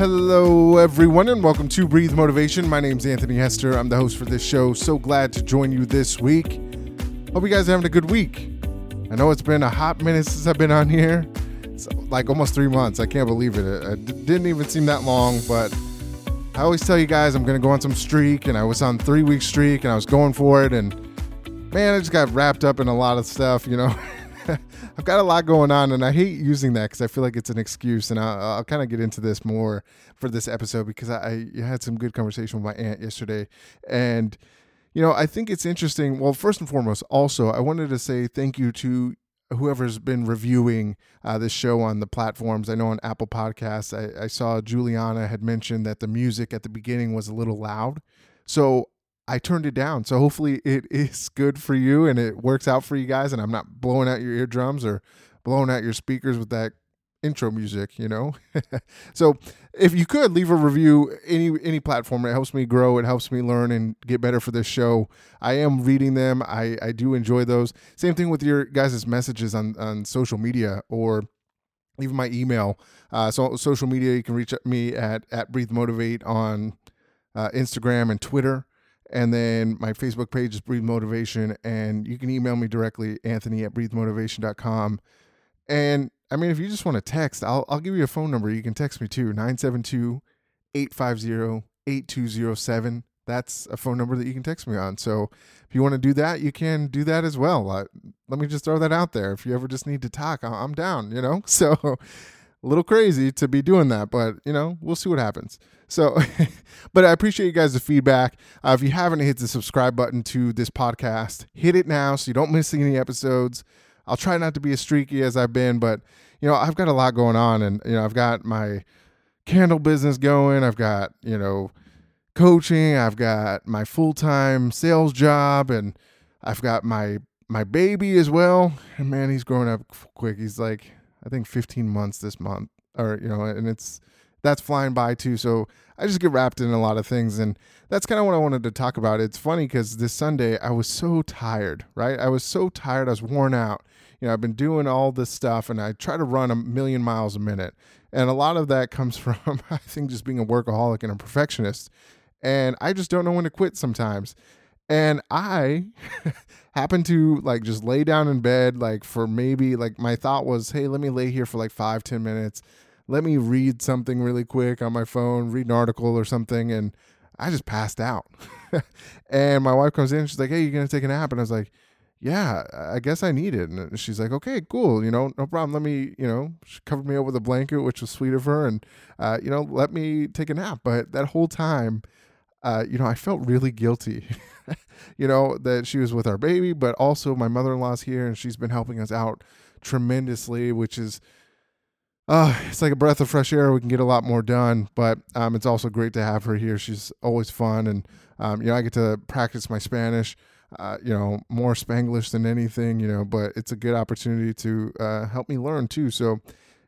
Hello, everyone, and welcome to Breathe Motivation. My name's Anthony Hester. I'm the host for this show. So glad to join you this week. Hope you guys are having a good week. I know it's been a hot minute since I've been on here. It's like almost three months. I can't believe it. It didn't even seem that long, but I always tell you guys I'm going to go on some streak, and I was on three week streak, and I was going for it, and man, I just got wrapped up in a lot of stuff, you know. I've got a lot going on, and I hate using that because I feel like it's an excuse. And I'll, I'll kind of get into this more for this episode because I, I had some good conversation with my aunt yesterday, and you know I think it's interesting. Well, first and foremost, also I wanted to say thank you to whoever's been reviewing uh, this show on the platforms. I know on Apple Podcasts, I, I saw Juliana had mentioned that the music at the beginning was a little loud, so I turned it down. So hopefully it is good for you and it works out for you guys. And I'm not blowing out your eardrums or blowing out your speakers with that intro music, you know. so if you could leave a review any any platform, it helps me grow, it helps me learn and get better for this show. I am reading them. I I do enjoy those. Same thing with your guys' messages on on social media or even my email. Uh, so social media, you can reach me at at Breathe Motivate on uh, Instagram and Twitter. And then my Facebook page is Breathe Motivation. And you can email me directly, Anthony at breathemotivation.com. And I mean, if you just want to text, I'll, I'll give you a phone number. You can text me too 972 850 8207. That's a phone number that you can text me on. So if you want to do that, you can do that as well. Uh, let me just throw that out there. If you ever just need to talk, I'm down, you know? So a little crazy to be doing that, but you know, we'll see what happens. So, but I appreciate you guys' the feedback. Uh, if you haven't hit the subscribe button to this podcast, hit it now so you don't miss any episodes. I'll try not to be as streaky as I've been, but you know, I've got a lot going on, and you know, I've got my candle business going. I've got you know, coaching. I've got my full time sales job, and I've got my my baby as well. And man, he's growing up quick. He's like I think 15 months this month, or you know, and it's that's flying by too. So I just get wrapped in a lot of things, and that's kind of what I wanted to talk about. It's funny because this Sunday I was so tired, right? I was so tired. I was worn out. You know, I've been doing all this stuff, and I try to run a million miles a minute, and a lot of that comes from I think just being a workaholic and a perfectionist, and I just don't know when to quit sometimes. And I happened to like just lay down in bed, like for maybe like my thought was, hey, let me lay here for like five, ten minutes. Let me read something really quick on my phone, read an article or something. And I just passed out. and my wife comes in, she's like, hey, you gonna take a nap? And I was like, yeah, I guess I need it. And she's like, okay, cool. You know, no problem. Let me, you know, she covered me up with a blanket, which was sweet of her. And, uh, you know, let me take a nap. But that whole time, uh, you know, I felt really guilty, you know, that she was with our baby, but also my mother in law's here and she's been helping us out tremendously, which is, uh, it's like a breath of fresh air. We can get a lot more done, but um, it's also great to have her here. She's always fun. And, um, you know, I get to practice my Spanish, uh, you know, more Spanglish than anything, you know, but it's a good opportunity to uh, help me learn too. So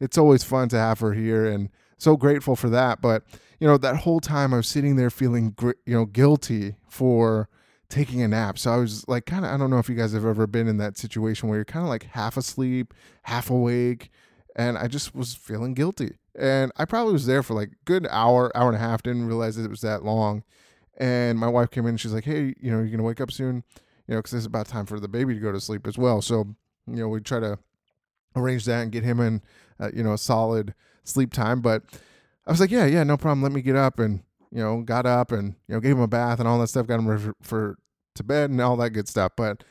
it's always fun to have her here and so grateful for that. But, you know, that whole time I was sitting there feeling, you know, guilty for taking a nap. So I was like, kind of, I don't know if you guys have ever been in that situation where you're kind of like half asleep, half awake, and I just was feeling guilty. And I probably was there for like good hour, hour and a half, didn't realize that it was that long. And my wife came in and she's like, hey, you know, you're to wake up soon, you know, because it's about time for the baby to go to sleep as well. So, you know, we try to arrange that and get him in, uh, you know, a solid sleep time. But I was like, yeah, yeah, no problem. Let me get up and you know, got up and you know gave him a bath and all that stuff. Got him for, for to bed and all that good stuff. But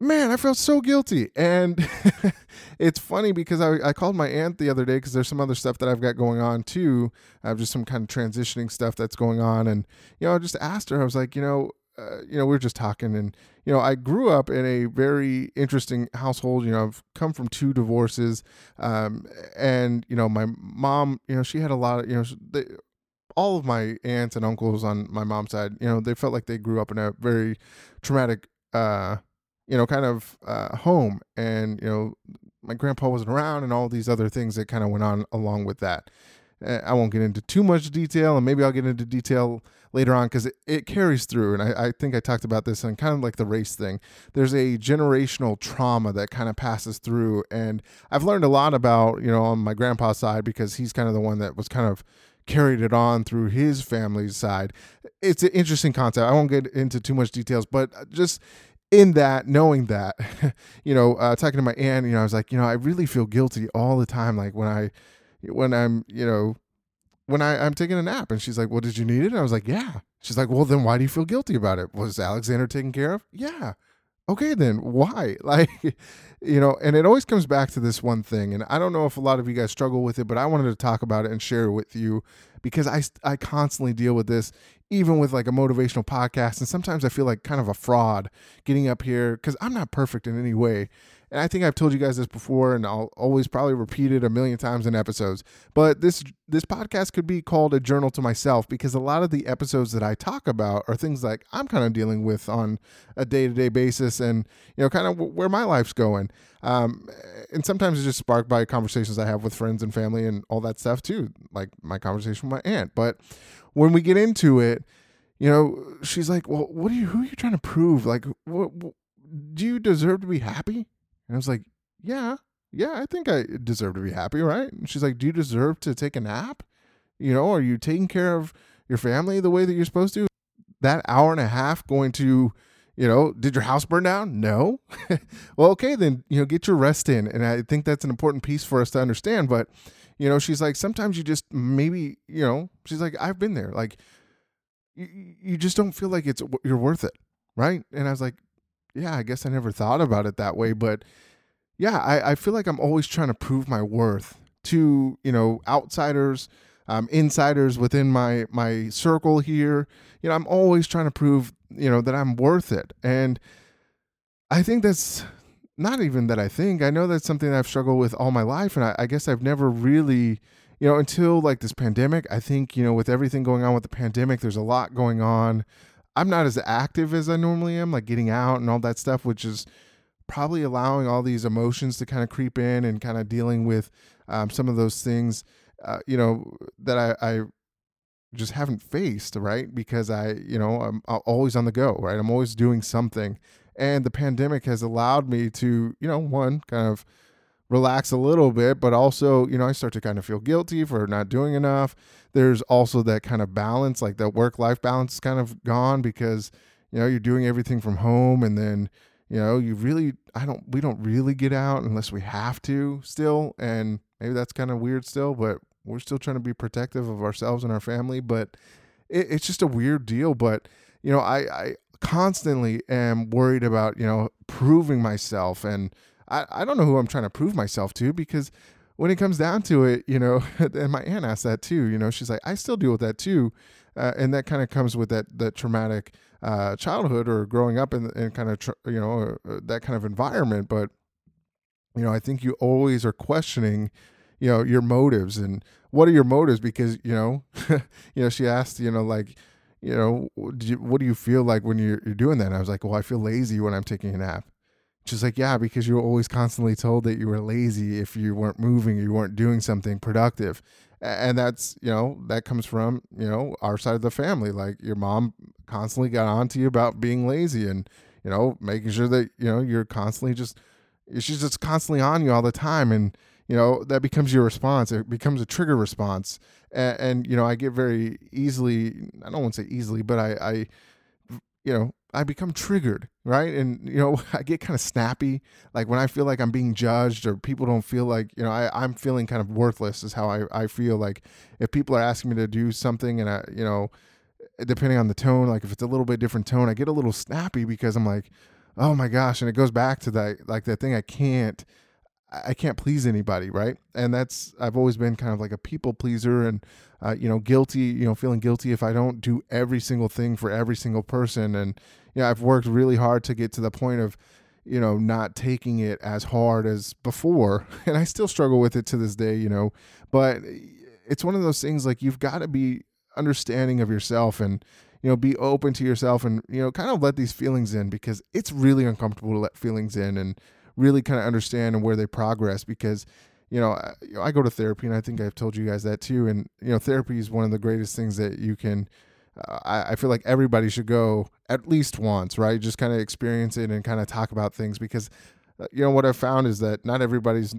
man, I felt so guilty. And it's funny because I, I called my aunt the other day because there's some other stuff that I've got going on too. I have just some kind of transitioning stuff that's going on. And, you know, I just asked her, I was like, you know, uh, you know, we were just talking, and you know, I grew up in a very interesting household. You know, I've come from two divorces, um, and you know, my mom, you know, she had a lot of, you know, they, all of my aunts and uncles on my mom's side, you know, they felt like they grew up in a very traumatic, uh, you know, kind of uh, home, and you know, my grandpa wasn't around, and all these other things that kind of went on along with that. Uh, I won't get into too much detail, and maybe I'll get into detail later on because it, it carries through. And I, I think I talked about this and kind of like the race thing. There's a generational trauma that kind of passes through. And I've learned a lot about, you know, on my grandpa's side because he's kind of the one that was kind of carried it on through his family's side. It's an interesting concept. I won't get into too much details, but just in that, knowing that, you know, uh, talking to my aunt, you know, I was like, you know, I really feel guilty all the time. Like when I, when I'm, you know, when I, I'm taking a nap and she's like, well, did you need it? I was like, yeah. She's like, well, then why do you feel guilty about it? Was Alexander taken care of? Yeah. Okay, then why? Like, you know, and it always comes back to this one thing. And I don't know if a lot of you guys struggle with it, but I wanted to talk about it and share it with you because I, I constantly deal with this, even with like a motivational podcast. And sometimes I feel like kind of a fraud getting up here because I'm not perfect in any way and I think I've told you guys this before, and I'll always probably repeat it a million times in episodes. But this this podcast could be called a journal to myself because a lot of the episodes that I talk about are things like I'm kind of dealing with on a day to day basis, and you know, kind of where my life's going. Um, and sometimes it's just sparked by conversations I have with friends and family and all that stuff too, like my conversation with my aunt. But when we get into it, you know, she's like, "Well, what are you? Who are you trying to prove? Like, what, what do you deserve to be happy?" And I was like, yeah, yeah, I think I deserve to be happy, right? And she's like, do you deserve to take a nap? You know, are you taking care of your family the way that you're supposed to? That hour and a half going to, you know, did your house burn down? No. well, okay, then, you know, get your rest in. And I think that's an important piece for us to understand. But, you know, she's like, sometimes you just maybe, you know, she's like, I've been there. Like, you, you just don't feel like it's, you're worth it. Right. And I was like, yeah, I guess I never thought about it that way. But yeah, I, I feel like I'm always trying to prove my worth to, you know, outsiders, um, insiders within my my circle here. You know, I'm always trying to prove, you know, that I'm worth it. And I think that's not even that I think. I know that's something that I've struggled with all my life. And I, I guess I've never really you know, until like this pandemic, I think, you know, with everything going on with the pandemic, there's a lot going on I'm not as active as I normally am, like getting out and all that stuff, which is probably allowing all these emotions to kind of creep in and kind of dealing with um, some of those things, uh, you know, that I, I just haven't faced, right? Because I, you know, I'm always on the go, right? I'm always doing something. And the pandemic has allowed me to, you know, one, kind of relax a little bit, but also, you know, I start to kind of feel guilty for not doing enough. There's also that kind of balance, like that work life balance is kind of gone because, you know, you're doing everything from home and then, you know, you really, I don't, we don't really get out unless we have to still. And maybe that's kind of weird still, but we're still trying to be protective of ourselves and our family. But it, it's just a weird deal. But, you know, I, I constantly am worried about, you know, proving myself and, I, I don't know who I'm trying to prove myself to because when it comes down to it, you know, and my aunt asked that too, you know, she's like, I still deal with that too. Uh, and that kind of comes with that, that traumatic uh, childhood or growing up in, in kind of, tr- you know, uh, that kind of environment. But, you know, I think you always are questioning, you know, your motives and what are your motives? Because, you know, you know, she asked, you know, like, you know, you, what do you feel like when you're, you're doing that? And I was like, well, I feel lazy when I'm taking a nap. She's like, yeah, because you were always constantly told that you were lazy if you weren't moving, you weren't doing something productive. And that's, you know, that comes from, you know, our side of the family. Like your mom constantly got on to you about being lazy and, you know, making sure that, you know, you're constantly just, she's just constantly on you all the time. And, you know, that becomes your response. It becomes a trigger response. And, and you know, I get very easily, I don't want to say easily, but I, I, you know, I become triggered, right? And you know, I get kind of snappy. Like when I feel like I'm being judged or people don't feel like, you know, I, I'm feeling kind of worthless is how I, I feel like if people are asking me to do something and I, you know, depending on the tone, like if it's a little bit different tone, I get a little snappy because I'm like, oh my gosh. And it goes back to that, like that thing I can't, I can't please anybody, right? And that's I've always been kind of like a people pleaser, and uh, you know, guilty, you know, feeling guilty if I don't do every single thing for every single person, and you know, I've worked really hard to get to the point of, you know, not taking it as hard as before. And I still struggle with it to this day, you know, but it's one of those things like you've got to be understanding of yourself and, you know, be open to yourself and, you know, kind of let these feelings in because it's really uncomfortable to let feelings in and really kind of understand and where they progress because, you know, I, you know, I go to therapy and I think I've told you guys that too. And, you know, therapy is one of the greatest things that you can, uh, I, I feel like everybody should go at least once, right? Just kind of experience it and kind of talk about things because, uh, you know, what I've found is that not everybody's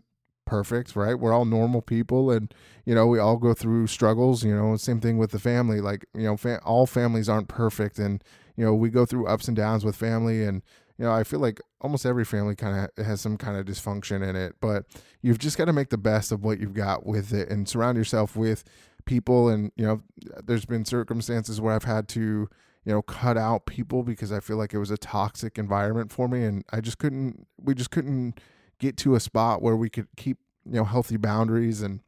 perfect, right? We're all normal people, and you know we all go through struggles. You know, same thing with the family. Like you know, all families aren't perfect, and you know we go through ups and downs with family, and you know I feel like almost every family kind of has some kind of dysfunction in it. But you've just got to make the best of what you've got with it, and surround yourself with people. And you know, there's been circumstances where I've had to you know, cut out people because I feel like it was a toxic environment for me. And I just couldn't, we just couldn't get to a spot where we could keep, you know, healthy boundaries and,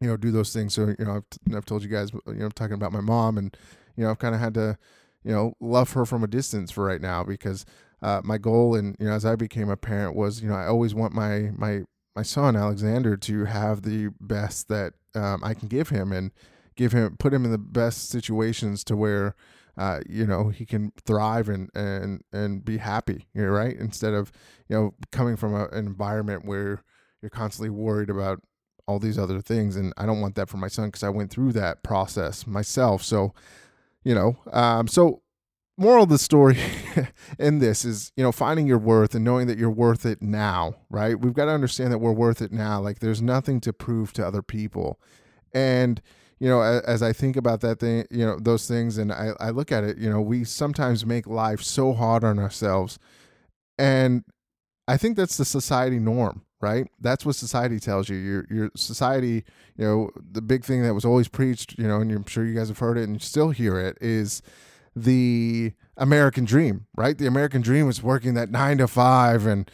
you know, do those things. So, you know, I've, I've told you guys, you know, talking about my mom and, you know, I've kind of had to, you know, love her from a distance for right now because uh, my goal and, you know, as I became a parent was, you know, I always want my, my, my son Alexander to have the best that um, I can give him and give him, put him in the best situations to where, uh, you know, he can thrive and and and be happy, you know, right? Instead of you know coming from a, an environment where you're constantly worried about all these other things, and I don't want that for my son because I went through that process myself. So, you know, um, so moral of the story in this is you know finding your worth and knowing that you're worth it now right we've got to understand that we're worth it now like there's nothing to prove to other people and you know, as, as, I think about that thing, you know, those things, and I, I look at it, you know, we sometimes make life so hard on ourselves. And I think that's the society norm, right? That's what society tells you. Your your society, you know, the big thing that was always preached, you know, and I'm sure you guys have heard it and you still hear it, is the American dream, right? The American dream is working that nine to five and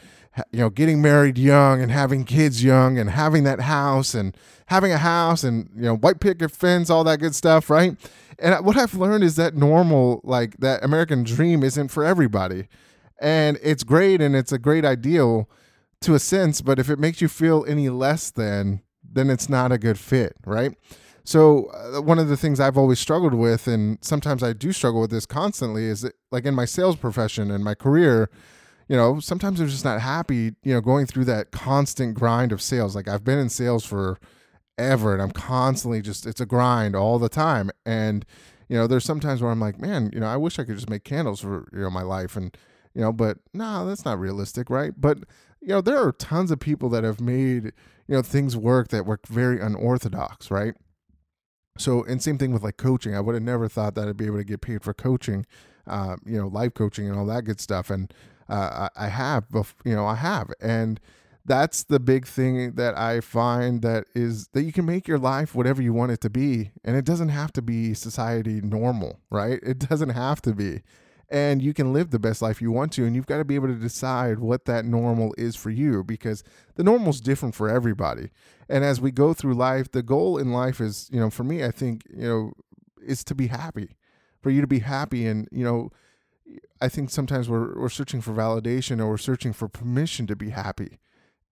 you know, getting married young and having kids young and having that house and having a house and, you know, white picket fence, all that good stuff, right? And what I've learned is that normal, like that American dream isn't for everybody. And it's great and it's a great ideal to a sense, but if it makes you feel any less than, then it's not a good fit, right? So uh, one of the things I've always struggled with, and sometimes I do struggle with this constantly, is that, like in my sales profession and my career, you know, sometimes I'm just not happy, you know, going through that constant grind of sales. Like I've been in sales for ever and I'm constantly just it's a grind all the time. And, you know, there's sometimes where I'm like, man, you know, I wish I could just make candles for, you know, my life and you know, but no, that's not realistic, right? But you know, there are tons of people that have made, you know, things work that work very unorthodox, right? So, and same thing with like coaching. I would have never thought that I'd be able to get paid for coaching, uh, you know, life coaching and all that good stuff. And uh, I have, you know, I have, and that's the big thing that I find that is that you can make your life whatever you want it to be, and it doesn't have to be society normal, right? It doesn't have to be, and you can live the best life you want to, and you've got to be able to decide what that normal is for you because the normal is different for everybody. And as we go through life, the goal in life is, you know, for me, I think, you know, is to be happy, for you to be happy, and you know I think sometimes we're we're searching for validation or we're searching for permission to be happy.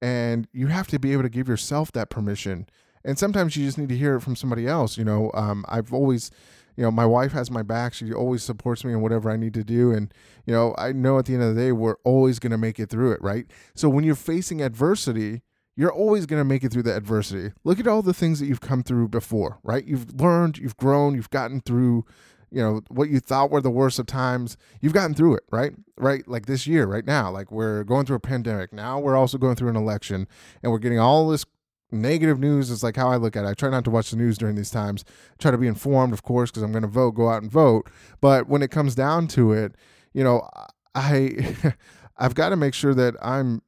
And you have to be able to give yourself that permission. And sometimes you just need to hear it from somebody else. You know, um, I've always, you know, my wife has my back. She always supports me in whatever I need to do. And, you know, I know at the end of the day, we're always going to make it through it, right? So when you're facing adversity, you're always going to make it through the adversity. Look at all the things that you've come through before, right? You've learned, you've grown, you've gotten through you know what you thought were the worst of times you've gotten through it right right like this year right now like we're going through a pandemic now we're also going through an election and we're getting all this negative news is like how i look at it i try not to watch the news during these times try to be informed of course because i'm going to vote go out and vote but when it comes down to it you know i i've got to make sure that i'm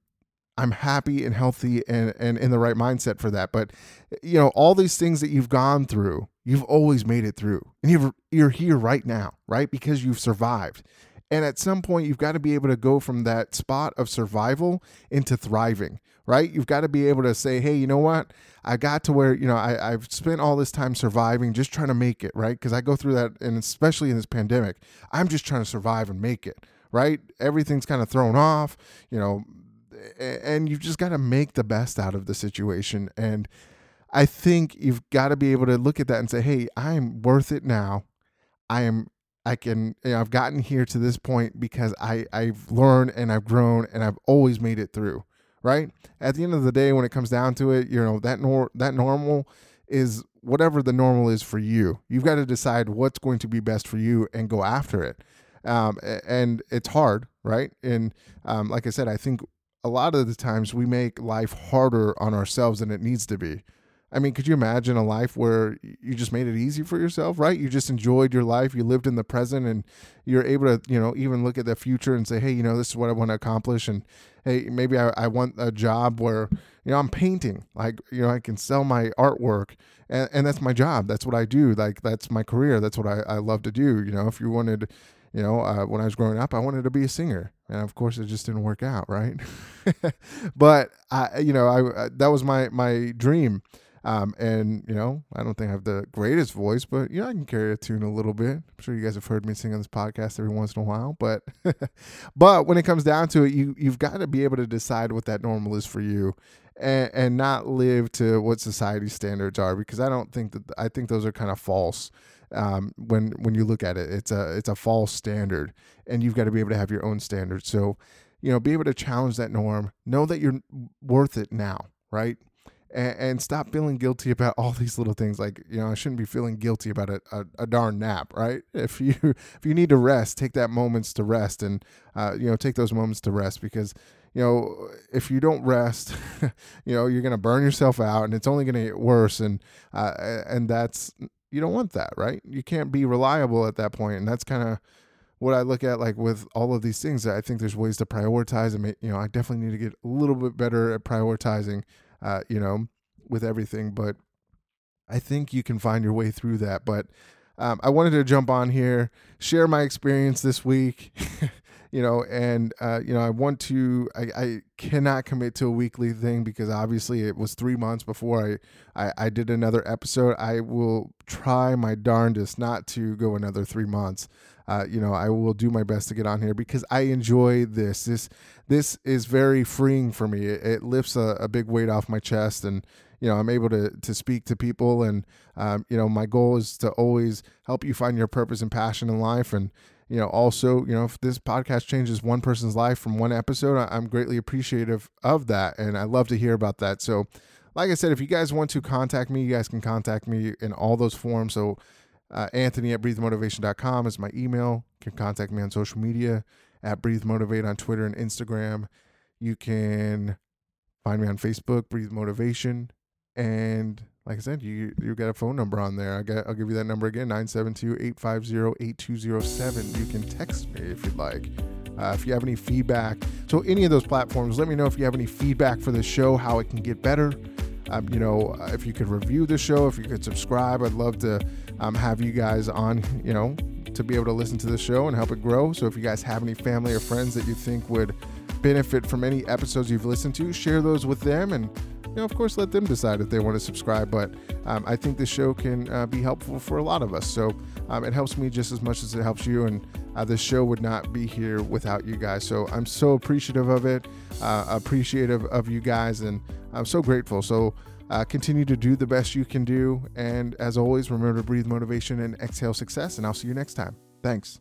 I'm happy and healthy and, and in the right mindset for that. But you know, all these things that you've gone through, you've always made it through. And you've you're here right now, right? Because you've survived. And at some point you've got to be able to go from that spot of survival into thriving, right? You've got to be able to say, hey, you know what? I got to where, you know, I, I've spent all this time surviving, just trying to make it, right? Because I go through that, and especially in this pandemic, I'm just trying to survive and make it, right? Everything's kind of thrown off, you know, and you've just got to make the best out of the situation. And I think you've got to be able to look at that and say, "Hey, I'm worth it now. I am. I can. You know, I've gotten here to this point because I I've learned and I've grown and I've always made it through. Right. At the end of the day, when it comes down to it, you know that nor that normal is whatever the normal is for you. You've got to decide what's going to be best for you and go after it. Um, and it's hard, right? And um, like I said, I think a lot of the times we make life harder on ourselves than it needs to be. I mean, could you imagine a life where you just made it easy for yourself, right? You just enjoyed your life, you lived in the present, and you're able to, you know, even look at the future and say, hey, you know, this is what I want to accomplish. And hey, maybe I, I want a job where, you know, I'm painting, like, you know, I can sell my artwork, and, and that's my job. That's what I do. Like, that's my career. That's what I, I love to do. You know, if you wanted, you know, uh, when I was growing up, I wanted to be a singer, and of course, it just didn't work out, right? but I, you know, I that was my my dream um, and you know, I don't think I have the greatest voice, but you know, I can carry a tune a little bit. I'm sure you guys have heard me sing on this podcast every once in a while, but but when it comes down to it, you you've got to be able to decide what that normal is for you, and and not live to what society standards are because I don't think that I think those are kind of false. Um, when when you look at it, it's a it's a false standard, and you've got to be able to have your own standards. So, you know, be able to challenge that norm. Know that you're worth it now, right? And, and, stop feeling guilty about all these little things. Like you know, I shouldn't be feeling guilty about a, a, a, darn nap, right? If you if you need to rest, take that moments to rest, and uh, you know, take those moments to rest because you know if you don't rest, you know, you're gonna burn yourself out, and it's only gonna get worse, and uh, and that's you don't want that, right? You can't be reliable at that point, and that's kind of what I look at like with all of these things. I think there's ways to prioritize, and you know, I definitely need to get a little bit better at prioritizing uh, you know, with everything. But I think you can find your way through that. But um, I wanted to jump on here, share my experience this week, you know, and uh, you know, I want to. I, I, cannot commit to a weekly thing because obviously it was three months before I, I I did another episode. I will try my darndest not to go another three months. Uh, you know, I will do my best to get on here because I enjoy this. This this is very freeing for me. It, it lifts a, a, big weight off my chest, and you know, I'm able to to speak to people. And um, you know, my goal is to always help you find your purpose and passion in life. And you know, also, you know, if this podcast changes one person's life from one episode, I'm greatly appreciative of that, and I love to hear about that. So. Like I said, if you guys want to contact me, you guys can contact me in all those forms. So uh, Anthony at breathemotivation.com is my email. You can contact me on social media at Breathe Motivate on Twitter and Instagram. You can find me on Facebook, Breathe Motivation. And like I said, you you got a phone number on there. I got I'll give you that number again, 972-850-8207. You can text me if you'd like. Uh, if you have any feedback. So any of those platforms, let me know if you have any feedback for the show, how it can get better. Um, you know, if you could review the show, if you could subscribe, I'd love to um, have you guys on, you know, to be able to listen to the show and help it grow. So if you guys have any family or friends that you think would benefit from any episodes you've listened to, share those with them and you know, of course, let them decide if they want to subscribe. But um, I think the show can uh, be helpful for a lot of us. So um, it helps me just as much as it helps you. And uh, this show would not be here without you guys. So I'm so appreciative of it, uh, appreciative of you guys, and I'm so grateful. So uh, continue to do the best you can do. And as always, remember to breathe motivation and exhale success. And I'll see you next time. Thanks.